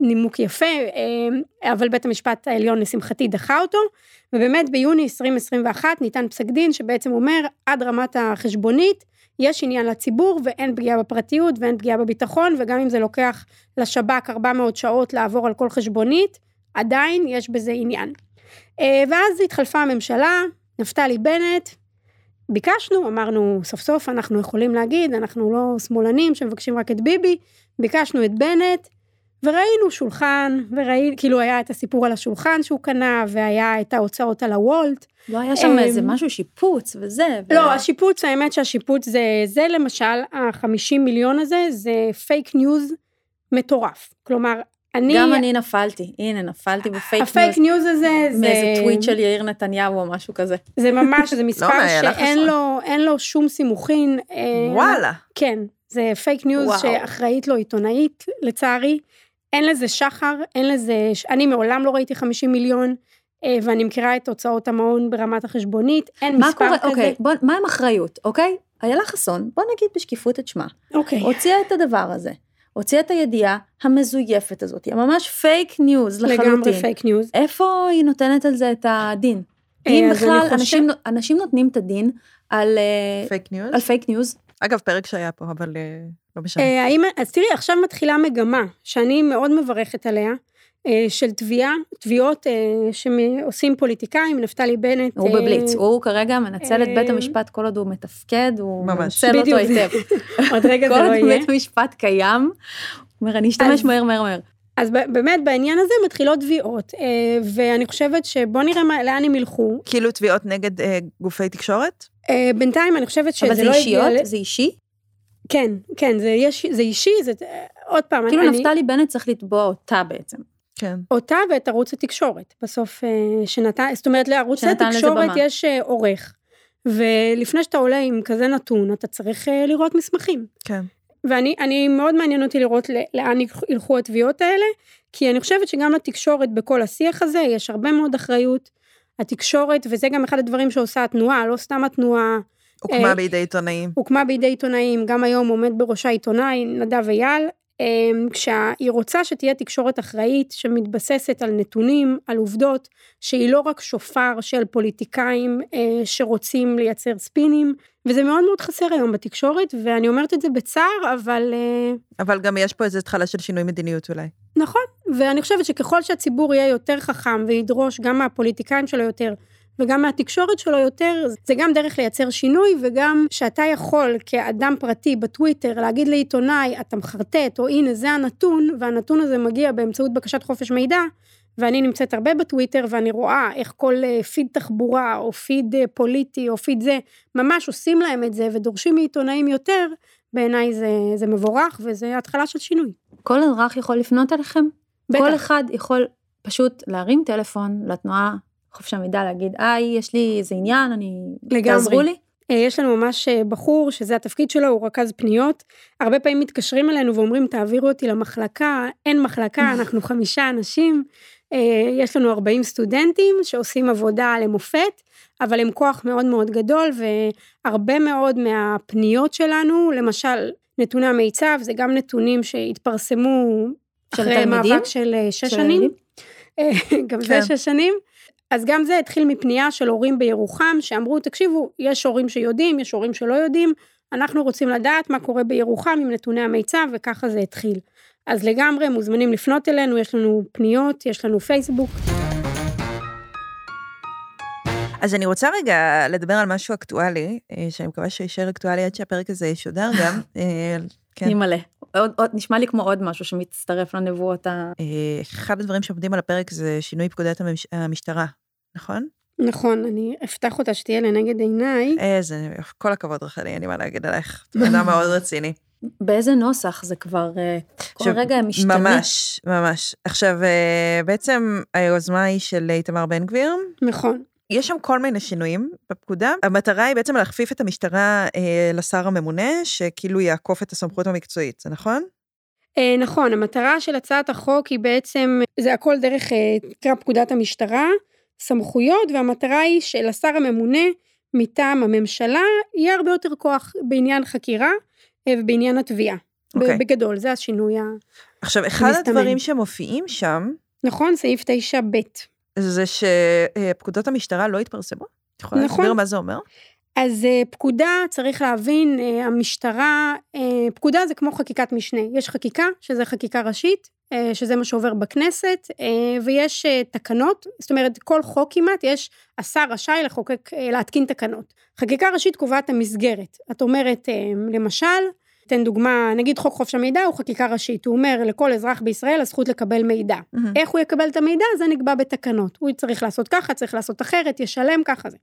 נימוק יפה, אה, אבל בית המשפט העליון לשמחתי דחה אותו, ובאמת ביוני 2021 ניתן פסק דין שבעצם אומר עד רמת החשבונית יש עניין לציבור ואין פגיעה בפרטיות ואין פגיעה בביטחון, וגם אם זה לוקח לשב"כ 400 שעות לעבור על כל חשבונית, עדיין יש בזה עניין. אה, ואז התחלפה הממשלה, נפתלי בנט, ביקשנו, אמרנו סוף סוף אנחנו יכולים להגיד, אנחנו לא שמאלנים שמבקשים רק את ביבי, ביקשנו את בנט, וראינו שולחן, וראינו, כאילו היה את הסיפור על השולחן שהוא קנה, והיה את ההוצאות על הוולט. לא היה שם איזה אמ, משהו, שיפוץ וזה. ו- לא, השיפוץ, האמת שהשיפוץ זה, זה למשל, ה-50 מיליון הזה, זה פייק ניוז מטורף. כלומר, אני... גם אני נפלתי, הנה, נפלתי בפייק הפייק ניוז הזה, זה... מאיזה טוויט של יאיר נתניהו או משהו כזה. זה ממש, זה מספר היה לך שאין? לו, אין לו שום סימוכין. אה, וואלה. כן, זה פייק ניוז וואו. שאחראית לו עיתונאית, לצערי. אין לזה שחר, אין לזה... אני מעולם לא ראיתי 50 מיליון, אה, ואני מכירה את הוצאות המעון ברמת החשבונית, אין מה מספר קורה, כזה. אוקיי, בוא, מה עם אחריות, אוקיי? איילה חסון, בוא נגיד בשקיפות את שמה. אוקיי. הוציאה את הדבר הזה. הוציאה את הידיעה המזויפת הזאת, היא ממש פייק ניוז לחלוטין. לגמרי פייק ניוז. איפה היא נותנת על זה את הדין? אה, אם בכלל חושב- אנשים, אנשים נותנים את הדין על, אה, פייק ניוז? על פייק ניוז, אגב, פרק שהיה פה, אבל אה, לא משנה. אה, האם, אז תראי, עכשיו מתחילה מגמה, שאני מאוד מברכת עליה, אה, של תביעה, תביעות אה, שעושים פוליטיקאים, נפתלי בנט. הוא אה, בבליץ, הוא כרגע מנצל את בית אה, המשפט כל עוד הוא מתפקד, הוא. מנצל אותו היטב. עוד רגע כל זה לא עוד יהיה. בית המשפט קיים, הוא אומר, אני אשתמש מהר מהר מהר. אז ב- באמת בעניין הזה מתחילות תביעות, אה, ואני חושבת שבוא נראה מה- לאן הם ילכו. כאילו תביעות נגד אה, גופי תקשורת? אה, בינתיים אני חושבת שזה אבל זה לא הגיע... אישיות? זה אישי? כן, כן, זה, יש, זה אישי, זה... עוד פעם, כאילו אני... נפתלי בנט צריך לתבוע אותה בעצם. כן. אותה ואת ערוץ התקשורת, בסוף אה, שנתן, זאת אומרת לערוץ התקשורת. יש אה, עורך, ולפני שאתה עולה עם כזה נתון, אתה צריך אה, לראות מסמכים. כן. ואני אני מאוד מעניין אותי לראות לאן ילכו- התביעות האלה, כי אני חושבת שגם לתקשורת בכל השיח הזה יש הרבה מאוד אחריות. התקשורת, וזה גם אחד הדברים שעושה התנועה, לא סתם התנועה הוקמה אה, בידי עיתונאים. הוקמה בידי עיתונאים, גם היום עומד בראשה עיתונאי נדב אייל, כשהיא רוצה שתהיה תקשורת אחראית שמתבססת על נתונים, על עובדות, שהיא לא רק שופר של פוליטיקאים אה, שרוצים לייצר ספינים, וזה מאוד מאוד חסר היום בתקשורת, ואני אומרת את זה בצער, אבל אה, אבל גם יש פה איזו התחלה של שינוי מדיניות אולי. נכון, ואני חושבת שככל שהציבור יהיה יותר חכם וידרוש גם מהפוליטיקאים שלו יותר, וגם מהתקשורת שלו יותר, זה גם דרך לייצר שינוי, וגם שאתה יכול כאדם פרטי בטוויטר להגיד לעיתונאי, אתה מחרטט, או הנה זה הנתון, והנתון הזה מגיע באמצעות בקשת חופש מידע, ואני נמצאת הרבה בטוויטר, ואני רואה איך כל אה, פיד תחבורה, או פיד אה, פוליטי, או פיד זה, ממש עושים להם את זה, ודורשים מעיתונאים יותר, בעיניי זה, זה מבורך, וזה התחלה של שינוי. כל אזרח יכול לפנות אליכם? בטח. כל אחד יכול פשוט להרים טלפון לתנועה חופש המידע, להגיד, היי, יש לי איזה עניין, אני... לגמרי. תעזרו לי? אה, יש לנו ממש אה, בחור שזה התפקיד שלו, הוא רכז פניות. הרבה פעמים מתקשרים אלינו ואומרים, תעבירו אותי למחלקה, אין מחלקה, אנחנו חמישה אנשים. אה, יש לנו 40 סטודנטים שעושים עבודה למופת, אבל הם כוח מאוד מאוד גדול, והרבה מאוד מהפניות שלנו, למשל, נתוני המיצב, זה גם נתונים שהתפרסמו אחרי התלמידים? מאבק של שש של שנים. גם זה כן. שש שנים. אז גם זה התחיל מפנייה של הורים בירוחם, שאמרו, תקשיבו, יש הורים שיודעים, יש הורים שלא יודעים, אנחנו רוצים לדעת מה קורה בירוחם עם נתוני המיצב, וככה זה התחיל. אז לגמרי מוזמנים לפנות אלינו, יש לנו פניות, יש לנו פייסבוק. אז אני רוצה רגע לדבר על משהו אקטואלי, אה, שאני מקווה שישאר אקטואלי עד שהפרק הזה ישודר גם. כן. אני מלא. עוד, עוד, נשמע לי כמו עוד משהו שמצטרף לנבואות ה... אה, אחד הדברים שעומדים על הפרק זה שינוי פקודת המש- המשטרה, נכון? נכון, אני אפתח אותה שתהיה לנגד עיניי. איזה, כל הכבוד רחלי, אין לי מה להגיד עלייך. אדם מאוד רציני. באיזה נוסח זה כבר... אה, כל עכשיו, רגע משתנה. ממש, ממש. עכשיו, אה, בעצם היוזמה היא של איתמר בן גביר. נכון. יש שם כל מיני שינויים בפקודה. המטרה היא בעצם להכפיף את המשטרה אה, לשר הממונה, שכאילו יעקוף את הסמכות המקצועית, זה נכון? אה, נכון, המטרה של הצעת החוק היא בעצם, זה הכל דרך, אה, נקרא פקודת המשטרה, סמכויות, והמטרה היא שלשר הממונה מטעם הממשלה יהיה הרבה יותר כוח בעניין חקירה אה, ובעניין התביעה. ב- אוקיי. בגדול, זה השינוי ה... עכשיו, אחד מסתמן. הדברים שמופיעים שם, נכון? סעיף 9ב. זה שפקודות המשטרה לא התפרסמו. את יכולה נכון. להסביר מה זה אומר? אז אה, פקודה, צריך להבין, אה, המשטרה, אה, פקודה זה כמו חקיקת משנה. יש חקיקה, שזה חקיקה ראשית, אה, שזה מה שעובר בכנסת, אה, ויש אה, תקנות, זאת אומרת, כל חוק כמעט, יש, השר רשאי לחוקק, אה, להתקין תקנות. חקיקה ראשית קובעת המסגרת. את אומרת, אה, למשל, אתן דוגמה, נגיד חוק חופש המידע הוא חקיקה ראשית, הוא אומר לכל אזרח בישראל הזכות לקבל מידע. מהמם. איך הוא יקבל את המידע? זה נקבע בתקנות. הוא צריך לעשות ככה, צריך לעשות אחרת, ישלם ככה זה.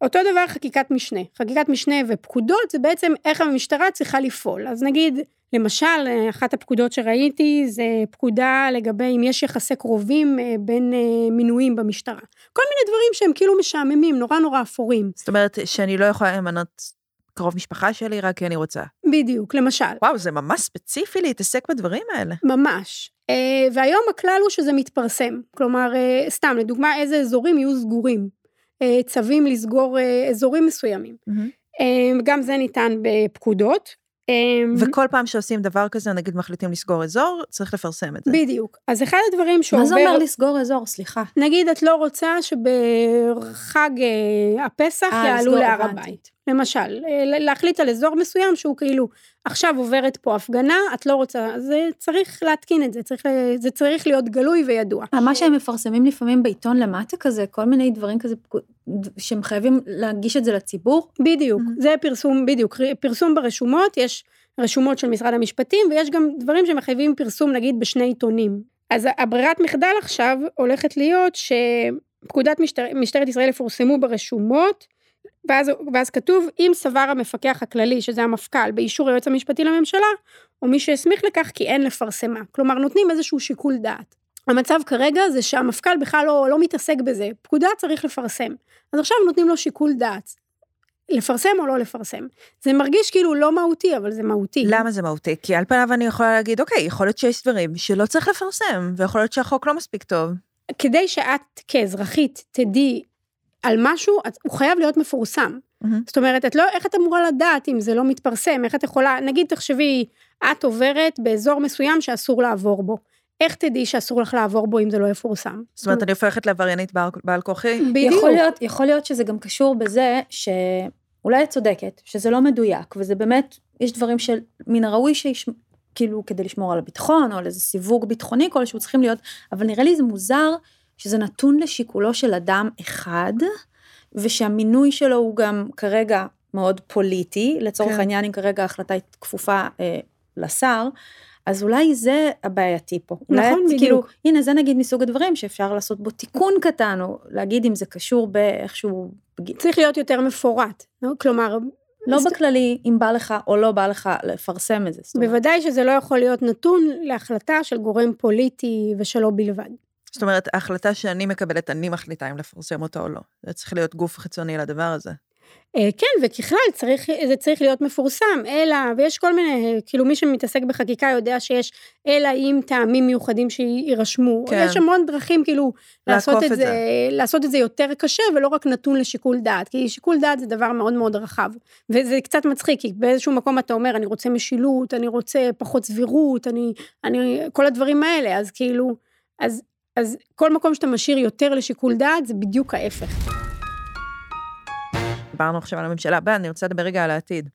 אותו דבר חקיקת משנה. חקיקת משנה ופקודות זה בעצם איך המשטרה צריכה לפעול. אז נגיד, למשל, אחת הפקודות שראיתי זה פקודה לגבי אם יש יחסי קרובים אה, בין אה, מינויים במשטרה. כל מיני דברים שהם כאילו משעממים, נורא נורא אפורים. זאת אומרת שאני לא יכולה למנות קרוב משפחה שלי רק כי אני רוצה. בדיוק, למשל. וואו, זה ממש ספציפי להתעסק בדברים האלה. ממש. אה, והיום הכלל הוא שזה מתפרסם. כלומר, אה, סתם, לדוגמה, איזה אזורים יהיו סגורים. אה, צווים לסגור אה, אזורים מסוימים. אה, גם זה ניתן בפקודות. וכל פעם שעושים דבר כזה, נגיד מחליטים לסגור אזור, צריך לפרסם את זה. בדיוק. אז אחד הדברים מה שעובר... זה אומר לסגור אזור? סליחה. נגיד את לא רוצה שבחג הפסח יעלו להר. הבית. למשל, אה, להחליט על אזור מסוים שהוא כאילו, עכשיו עוברת פה הפגנה, את לא רוצה, אז אה, צריך להתקין את זה, צריך, זה צריך להיות גלוי וידוע. אה, מה שהם מפרסמים לפעמים בעיתון למטה כזה, כל מיני דברים כזה, שהם חייבים להגיש את זה לציבור. בדיוק, Mhm. זה פרסום, בדיוק, פרסום ברשומות, יש רשומות של משרד המשפטים, ויש גם דברים שמחייבים פרסום נגיד בשני עיתונים. אז הברירת מחדל עכשיו הולכת להיות שפקודת משטר, משטרת ישראל יפורסמו ברשומות, ואז, ואז כתוב, אם סבר המפקח הכללי, שזה המפכ"ל, באישור היועץ המשפטי לממשלה, או מי שהסמיך לכך כי אין לפרסמה. כלומר, נותנים איזשהו שיקול דעת. המצב כרגע זה שהמפכ"ל בכלל לא, לא מתעסק בזה, פקודה צריך לפרסם. אז עכשיו נותנים לו שיקול דעת. לפרסם או לא לפרסם. זה מרגיש כאילו לא מהותי, אבל זה מהותי. למה זה מהותי? כי על פניו אני יכולה להגיד, אוקיי, יכול להיות שיש דברים שלא צריך לפרסם, ויכול להיות שהחוק לא מספיק טוב. כדי שאת כאזרחית תדעי על משהו, הוא חייב להיות מפורסם. מהמם. זאת אומרת, את לא, איך את אמורה לדעת אם זה לא מתפרסם? איך את יכולה, נגיד תחשבי, את עוברת באזור מסוים שאסור לעבור בו. איך תדעי שאסור לך לעבור בו אם זה לא יפורסם? זאת אומרת, אני הופכת לעבריינית בעל- בעל כוחי. בדיוק. יכול להיות, יכול להיות שזה גם קשור בזה שאולי את צודקת, שזה לא מדויק, וזה באמת, יש דברים שמן הראוי שיש... כאילו כדי לשמור על הביטחון או על איזה סיווג ביטחוני כלשהו צריכים להיות, אבל נראה לי זה מוזר שזה נתון לשיקולו של אדם אחד, ושהמינוי שלו הוא גם כרגע מאוד פוליטי, לצורך כן. העניין אם כרגע ההחלטה היא כפופה אה, לשר, אז אולי זה הבעייתי פה. אולי נכון, את, בדיוק. כאילו, הנה זה נגיד מסוג הדברים שאפשר לעשות בו תיקון קטן, או להגיד אם זה קשור באיכשהו, צריך להיות יותר מפורט. לא? כלומר, לא אז- בכללי אם בא לך או לא בא לך לפרסם את זה. בוודאי שזה לא יכול להיות נתון להחלטה של גורם פוליטי ושלו בלבד. זאת אומרת, ההחלטה שאני מקבלת, אני מחליטה אם לפרסם אותה או לא. זה צריך להיות גוף חיצוני לדבר הזה. אה, כן, וככלל צריך, זה צריך להיות מפורסם, אלא, ויש כל מיני, כאילו מי שמתעסק בחקיקה יודע שיש, אלא אם טעמים מיוחדים שיירשמו. כן. יש המון דרכים כאילו לעשות את, את זה, זה. לעשות את זה יותר קשה, ולא רק נתון לשיקול דעת, כי שיקול דעת זה דבר מאוד מאוד רחב. וזה קצת מצחיק, כי באיזשהו מקום אתה אומר, אני רוצה משילות, אני רוצה פחות סבירות, אני, אני, כל הדברים האלה, אז כאילו, אז, אז כל מקום שאתה משאיר יותר לשיקול דעת, זה בדיוק ההפך. דיברנו עכשיו על הממשלה הבאה, אני רוצה לדבר רגע על העתיד.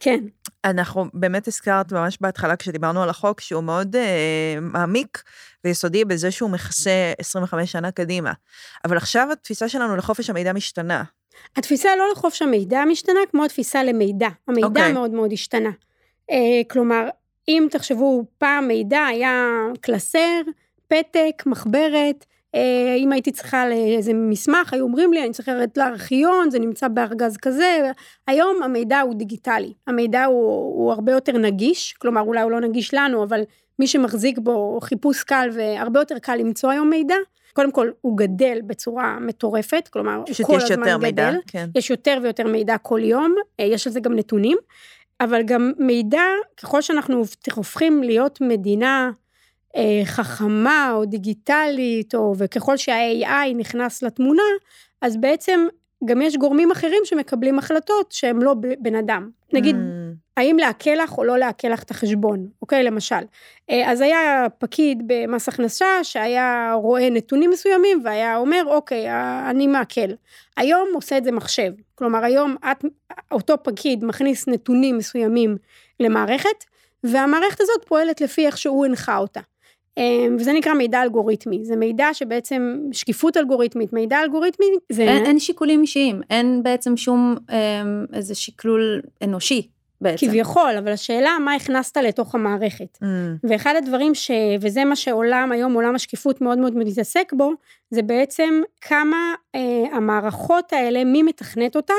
כן. אנחנו באמת הזכרת ממש בהתחלה כשדיברנו על החוק שהוא מאוד אה, מעמיק ויסודי בזה שהוא מכסה 25 שנה קדימה. אבל עכשיו התפיסה שלנו לחופש המידע משתנה. התפיסה לא לחופש המידע משתנה כמו התפיסה למידע. המידע okay. אוקיי. מאוד מאוד השתנה. אה, כלומר, אם תחשבו, פעם מידע היה קלסר, פתק, מחברת, אה, אם הייתי צריכה לאיזה מסמך, היו אומרים לי, אני צריכה לרדת לארכיון, זה נמצא בארגז כזה. היום המידע הוא דיגיטלי. המידע הוא, הוא הרבה יותר נגיש, כלומר, אולי הוא לא נגיש לנו, אבל מי שמחזיק בו חיפוש קל והרבה יותר קל למצוא היום מידע. קודם כל, הוא גדל בצורה מטורפת, כלומר, כל הזמן יותר מידע, גדל. כן. יש יותר ויותר מידע כל יום, אה, יש על זה גם נתונים, אבל גם מידע, ככל שאנחנו הופכים להיות מדינה חכמה או דיגיטלית, או וככל שה-AI נכנס לתמונה, אז בעצם גם יש גורמים אחרים שמקבלים החלטות שהם לא בן אדם. נגיד, Mm, האם לעקל לך או לא לעקל לך את החשבון, אוקיי? למשל. אה, אז היה פקיד במס הכנסה שהיה רואה נתונים מסוימים והיה אומר, אוקיי, אה, אני מעקל. היום עושה את זה מחשב. כלומר, היום את, אותו פקיד מכניס נתונים מסוימים למערכת, והמערכת הזאת פועלת לפי איך שהוא הנחה אותה. אמ, וזה נקרא מידע אלגוריתמי, זה מידע שבעצם שקיפות אלגוריתמית, מידע אלגוריתמי זה... אין, אין שיקולים אישיים, אין בעצם שום אמ, איזה שקלול אנושי בעצם. כביכול, אבל השאלה מה הכנסת לתוך המערכת. Mm. ואחד הדברים ש... וזה מה שעולם היום, עולם השקיפות מאוד מאוד מתעסק בו, זה בעצם כמה אה, המערכות האלה, מי מתכנת אותם,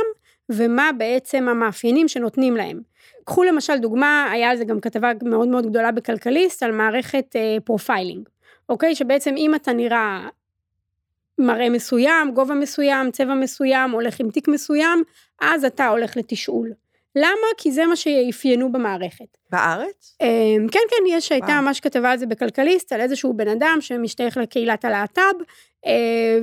ומה בעצם המאפיינים שנותנים להם. קחו למשל דוגמה, היה על זה גם כתבה מאוד מאוד גדולה בכלכליסט, על מערכת אה, profiling, אוקיי? שבעצם אם אתה נראה מראה מסוים, גובה מסוים, צבע מסוים, הולך עם תיק מסוים, אז אתה הולך לתשאול. למה? כי זה מה שאפיינו במערכת. בארץ? אמ, כן, כן, יש, הייתה. ממש כתבה על זה בכלכליסט, על איזשהו בן אדם שמשתייך לקהילת הלהט"ב, אה,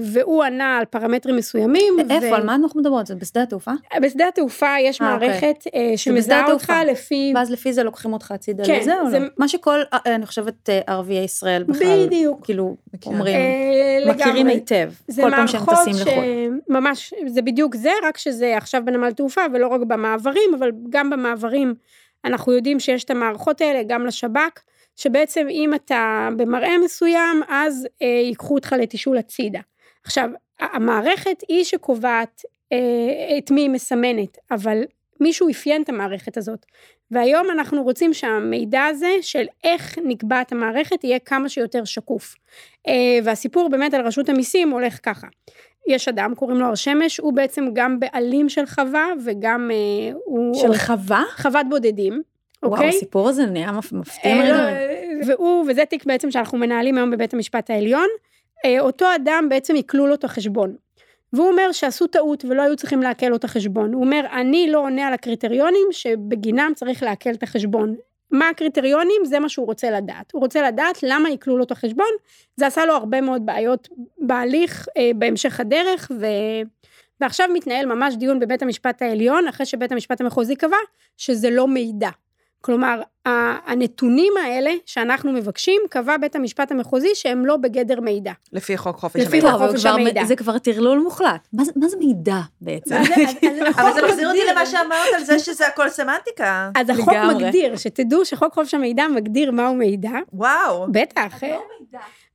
והוא ענה על פרמטרים מסוימים. איפה, ו- על מה אנחנו מדברות? זה בשדה התעופה? בשדה התעופה יש אה, אוקיי. מערכת אה, בשדה שמזהה אותך. לפי... ואז לפי זה לוקחים אותך הצידה כן, לזה או זה- לא? מה שכל, אה, אני חושבת, אה, ערביי ישראל בכלל, בדיוק. כאילו. אומרים, אה, מכירים. היטב, כל פעם שהם טסים לחו"ל. ממש, זה בדיוק זה, רק שזה עכשיו בנמל תעופה ולא רק במעברים, אבל גם במעברים אנחנו יודעים שיש את המערכות האלה, גם לשב"כ, שבעצם אם אתה במראה מסוים, אז אה, ייקחו אותך לתשאול הצידה. עכשיו, המערכת היא שקובעת אה, את מי היא מסמנת, אבל מישהו אפיין את המערכת הזאת. והיום אנחנו רוצים שהמידע הזה של איך נקבעת המערכת יהיה כמה שיותר שקוף. אה, והסיפור באמת על רשות המיסים הולך ככה. יש אדם, קוראים לו הר שמש, הוא בעצם גם בעלים של חווה וגם אה, הוא... של חווה? חוות בודדים, וואו, אוקיי? הסיפור הזה נהיה מפ- מפתיע אה. לא, והוא, וזה תיק בעצם שאנחנו מנהלים היום בבית המשפט העליון, אה, אותו אדם בעצם עיקלו לו את החשבון. והוא אומר שעשו טעות ולא היו צריכים לעקל לו את החשבון. הוא אומר, אני לא עונה על הקריטריונים שבגינם צריך לעקל את החשבון. מה הקריטריונים? זה מה שהוא רוצה לדעת. הוא רוצה לדעת למה עיקלו לו את החשבון. זה עשה לו הרבה מאוד בעיות בהליך, אה, בהמשך הדרך, ו... ועכשיו מתנהל ממש דיון בבית המשפט העליון, אחרי שבית המשפט המחוזי קבע שזה לא מידע. כלומר, הנתונים האלה שאנחנו מבקשים, קבע בית המשפט המחוזי שהם לא בגדר מידע. לפי חוק חופש לפי המידע. חוק טוב, חופש המידע. זה כבר טרלול מוחלט. מה זה- מה זה מידע בעצם? אז- אז- אז אבל זה מחזיר אותי למה שאמרת על זה שזה הכל סמנטיקה. אז החוק לגמרי. מגדיר, שתדעו שחוק חופש המידע מגדיר מהו מידע, וואו. בטח.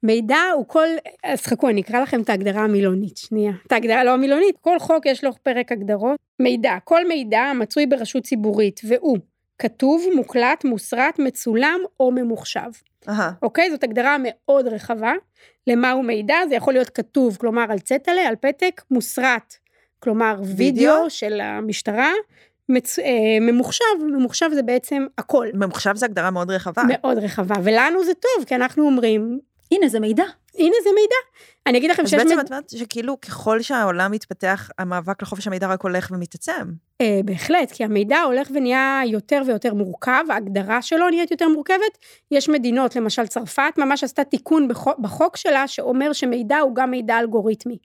מידע הוא כל, אז חכו, אני אקרא לכם את ההגדרה המילונית, שנייה. את ההגדרה לא המילונית, כל חוק יש לו פרק הגדרות. מידע, כל מידע המצוי ברשות ציבורית, והוא כתוב, מוקלט, מוסרט, מצולם או ממוחשב. אהה. אוקיי? זאת הגדרה מאוד רחבה. למהו מידע? זה יכול להיות כתוב, כלומר על צטלה, על פתק, מוסרט, כלומר וידאו, וידאו? של המשטרה, מצ... אה, ממוחשב, ממוחשב זה בעצם הכל. ממוחשב זה הגדרה מאוד רחבה. מאוד רחבה, ולנו זה טוב, כי אנחנו אומרים, הנה, זה מידע. הנה זה מידע. אני אגיד לכם אז שיש... בעצם מד- את אומרת שכאילו ככל שהעולם מתפתח, המאבק לחופש המידע רק הולך ומתעצם. אה, בהחלט, כי המידע הולך ונהיה יותר ויותר מורכב, ההגדרה שלו נהיית יותר מורכבת. יש מדינות, למשל צרפת, ממש עשתה תיקון בחוק, בחוק שלה, שאומר שמידע הוא גם מידע אלגוריתמי.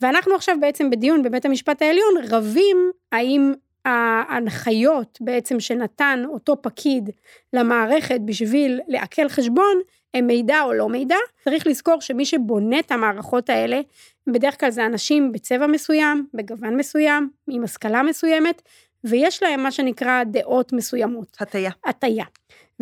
ואנחנו עכשיו בעצם בדיון בבית המשפט העליון, רבים האם ההנחיות בעצם שנתן אותו פקיד למערכת בשביל לעקל חשבון, הם מידע או לא מידע. צריך לזכור שמי שבונה את המערכות האלה, בדרך כלל זה אנשים בצבע מסוים, בגוון מסוים, עם השכלה מסוימת, ויש להם מה שנקרא דעות מסוימות, הטיה. הטיה.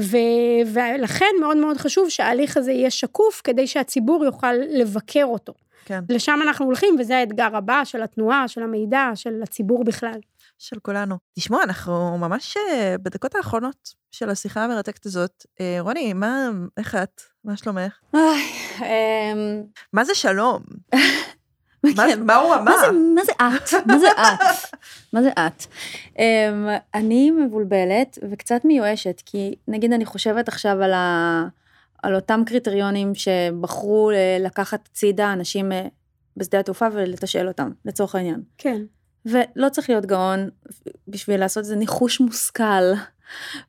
ו- ולכן מאוד מאוד חשוב שההליך הזה יהיה שקוף, כדי שהציבור יוכל לבקר אותו. כן. לשם אנחנו הולכים, וזה האתגר הבא של התנועה, של המידע, של הציבור בכלל. של כולנו. תשמעו, אנחנו ממש אה, בדקות האחרונות של השיחה המרתקת הזאת. אה, רוני, מה, איך את? מה שלומך? אמ, מה זה שלום? מה- כן. מה הוא אמר? מה זה, את? מה זה את? מה זה את? Um, אני מבולבלת וקצת מיואשת, כי נגיד אני חושבת עכשיו על, ה, על אותם קריטריונים שבחרו ל- לקחת הצידה אנשים אה, בשדה התעופה ולתשאל אותם, לצורך העניין. כן. ולא צריך להיות גאון בשביל לעשות איזה ניחוש מושכל,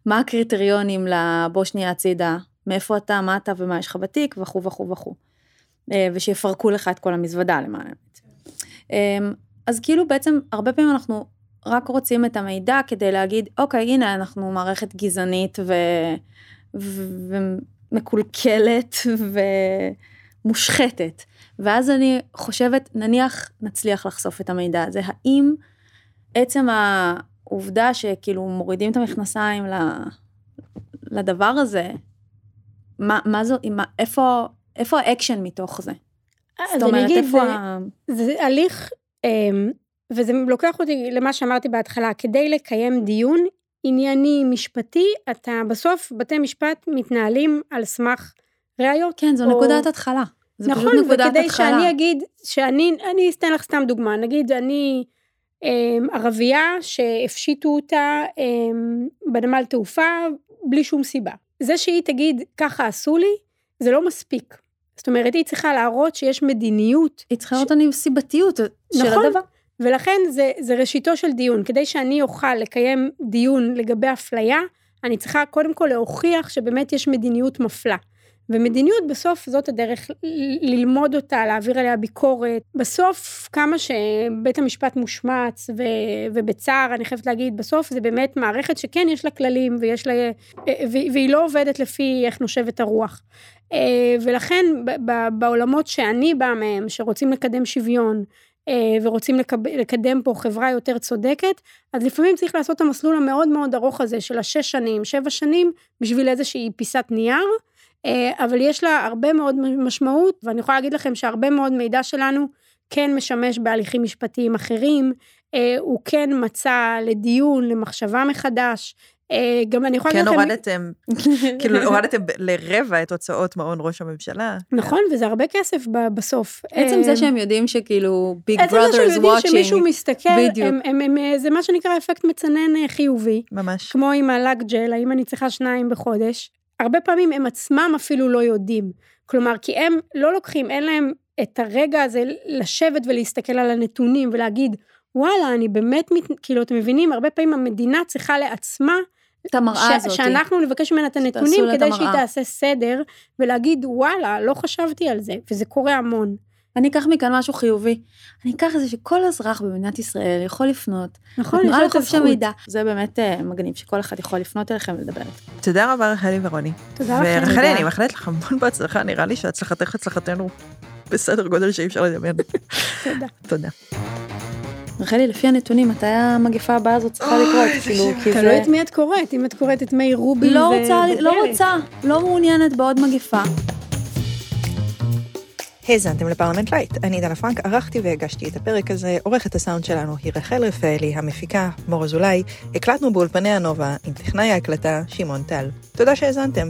מה הקריטריונים לבוא שנייה הצידה, מאיפה אתה, מה אתה ומה יש לך בתיק וכו' וכו' וכו'. אה, ושיפרקו לך את כל המזוודה למען האמת. אה, אז כאילו בעצם הרבה פעמים אנחנו רק רוצים את המידע כדי להגיד, אוקיי, הנה, אנחנו מערכת גזענית ו... ומקולקלת ומושחתת. ואז אני חושבת, נניח נצליח לחשוף את המידע הזה, האם עצם העובדה שכאילו מורידים את המכנסיים לדבר הזה, מה, מה זו, מה, איפה, איפה האקשן מתוך זה? זאת אומרת, איפה זה, ה... זה הליך, אמ, וזה לוקח אותי למה שאמרתי בהתחלה, כדי לקיים דיון ענייני, משפטי, אתה בסוף, בתי משפט מתנהלים על סמך ראיות. כן, זו או... נקודת התחלה. זה נכון, פשוט נקודת וכדי התחלה. שאני אגיד, שאני, אני אתן לך סתם דוגמה, נגיד אני אמ, ערבייה שהפשיטו אותה אמ, בנמל תעופה בלי שום סיבה. זה שהיא תגיד, ככה עשו לי, זה לא מספיק. זאת אומרת, היא צריכה להראות שיש מדיניות. היא צריכה לראות ש... את הסיבתיות של נכון, הדבר. ולכן זה, זה ראשיתו של דיון. כדי שאני אוכל לקיים דיון לגבי אפליה, אני צריכה קודם כל להוכיח שבאמת יש מדיניות מפלה. ומדיניות בסוף זאת הדרך ללמוד אותה, להעביר עליה ביקורת. בסוף כמה שבית המשפט מושמץ ו, ובצער, אני חייבת להגיד, בסוף זה באמת מערכת שכן יש לה כללים ויש לה, והיא לא עובדת לפי איך נושבת הרוח. ולכן בעולמות שאני באה מהם, שרוצים לקדם שוויון, ורוצים לקדם פה חברה יותר צודקת, אז לפעמים צריך לעשות את המסלול המאוד מאוד ארוך הזה של השש שנים, שבע שנים, בשביל איזושהי פיסת נייר. אה, אבל יש לה הרבה מאוד משמעות, ואני יכולה להגיד לכם שהרבה מאוד מידע שלנו כן משמש בהליכים משפטיים אחרים, אה, הוא כן מצא לדיון, למחשבה מחדש. אה, גם אני יכולה כן להגיד לכם... כן הורדתם, כאילו הורדתם לרבע את הוצאות מעון ראש הממשלה. נכון, וזה הרבה כסף בסוף. עצם זה שהם יודעים שכאילו ביג brothers watching. עצם זה שהם יודעים שמישהו מסתכל, הם, הם, הם, זה מה שנקרא אפקט מצנן חיובי. ממש. כמו עם הלאג ג'ל, האם אני צריכה שניים בחודש. הרבה פעמים הם עצמם אפילו לא יודעים. כלומר, כי הם לא לוקחים, אין להם את הרגע הזה לשבת ולהסתכל על הנתונים ולהגיד, וואלה, אני באמת, מת... כאילו, אתם מבינים, הרבה פעמים המדינה צריכה לעצמה, את המראה הזאת. שאנחנו נבקש ממנה את הנתונים כדי שהיא תעשה סדר, ולהגיד, וואלה, לא חשבתי על זה, וזה קורה המון. אני אקח מכאן משהו חיובי. אני אקח את זה שכל אזרח במדינת ישראל יכול לפנות. נכון, יש לו את הזכות. מידע. זה באמת uh, מגניב, שכל אחד יכול לפנות אליכם ולדבר. תודה רבה רחלי ורוני. תודה לכם. ורחלי, אני מאחלת לך המון בהצלחה, נראה לי שהצלחתך הצלחתנו בסדר גודל שאי אפשר לדמיין. תודה. תודה. רחלי, לפי הנתונים, מתי המגפה הבאה הזאת צריכה לקרות? כאילו, כי זה... תלוי את מי את קוראת, אם את קוראת את מי רובין לא רוצה, לא רוצה, לא מעוניינת בעוד מגפה. האזנתם לפרלמנט לייט, אני דנה פרנק, ערכתי והגשתי את הפרק הזה, עורכת הסאונד שלנו היא רחל רפאלי, המפיקה מור אזולאי, הקלטנו באולפני הנובה עם טכנאי ההקלטה שמעון טל. תודה שהאזנתם.